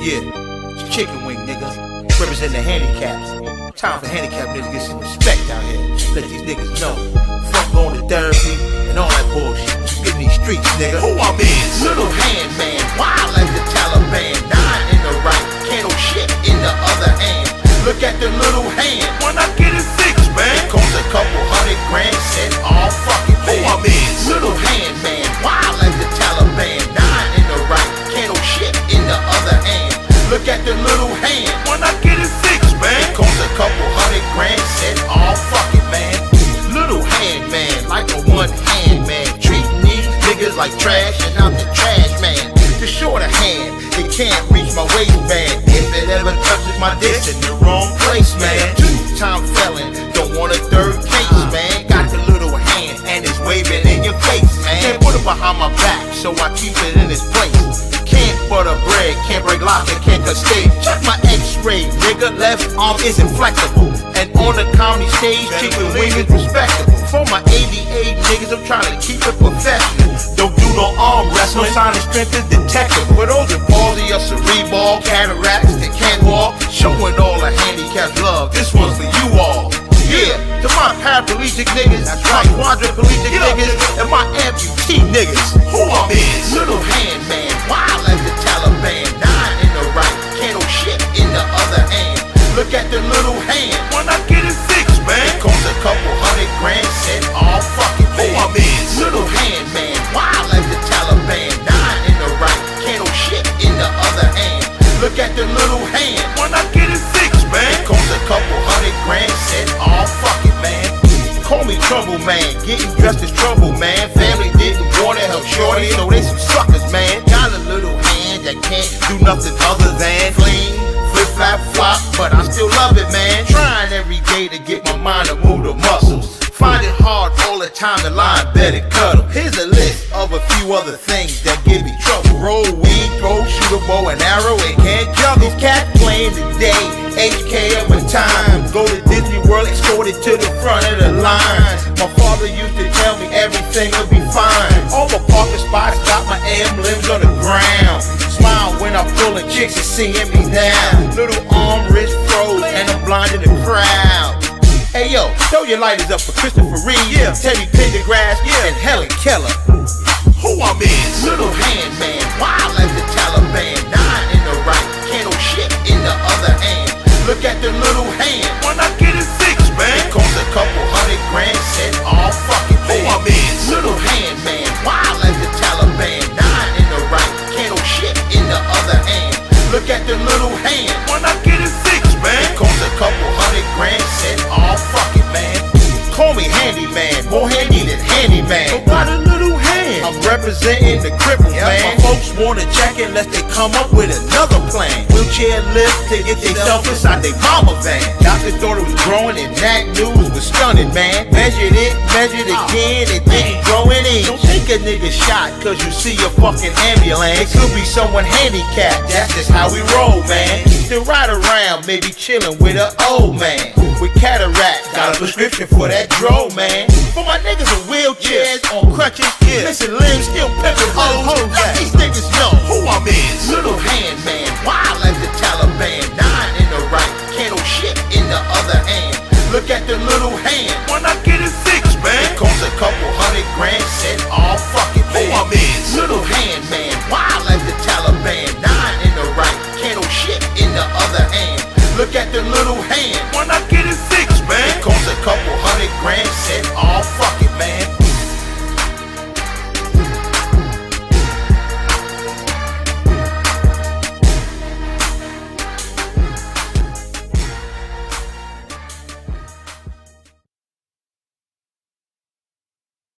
Yeah, it's chicken wing, nigga. Represent the handicaps. Time for handicap niggas get some respect out here. Let these niggas know. Fuck going to therapy and all that bullshit. Get in these streets, nigga. Who I'm in? Little hand man, niggas like trash and I'm the trash man. The shorter hand, it can't reach my waistband. If it ever touches my dick, in the wrong place, man. Two time felon, don't want a third case, man. Got the little hand and it's waving in your face, man. Can't put it behind my back, so I keep it in its place. Can't butter bread, can't break locks, and can't cut stage. Check my x-ray, nigga. Left arm isn't flexible. And on the comedy stage, chicken wing is respectable. For my ADA niggas, I'm trying to keep it professional. Don't do no arm wrestling, no sign of strength is detectable. For those with palsy or cerebral, cataracts that can't walk, showing all the handicapped love. This one's for you all. Yeah, to my paraplegic niggas, my quadriplegic niggas, and my amputee niggas. Who I'm? Little hand man, wild nothing other than clean, flip flap flop, but I still love it man. Trying every day to get my mind to move the muscles. Find it hard all the time to lie in bed and cuddle. Here's a list of a few other things that give me trouble. Roll weed, throw, shoot a bow and arrow, and can't juggle. Cat playing today, HK up in time. Go to Disney World, I'm pulling chicks and seeing me now. Little arm, wrist froze, and I'm blinding the crowd. Hey yo, throw your lighters up for Christopher Reeve, Yeah. Teddy Pendergrass, and Helen Keller. Who I'm in? Little hand representing the cripples, man. My folks want a check unless they come up with another plan. Wheelchair lift to get themselves inside their mama van. Doctor thought it was growing and that news was stunning, man. Measured it, measured again, it didn't grow an inch. Don't take a nigga shot cause you see a fucking ambulance. It could be someone handicapped, that's just how we roll, man. Still ride around, maybe chillin' with an old man. With cataract, got a prescription for that dro, man. For my niggas in wheelchairs, on crutches, Yeah. missing limbs, still pimpin' hoes. Let these niggas know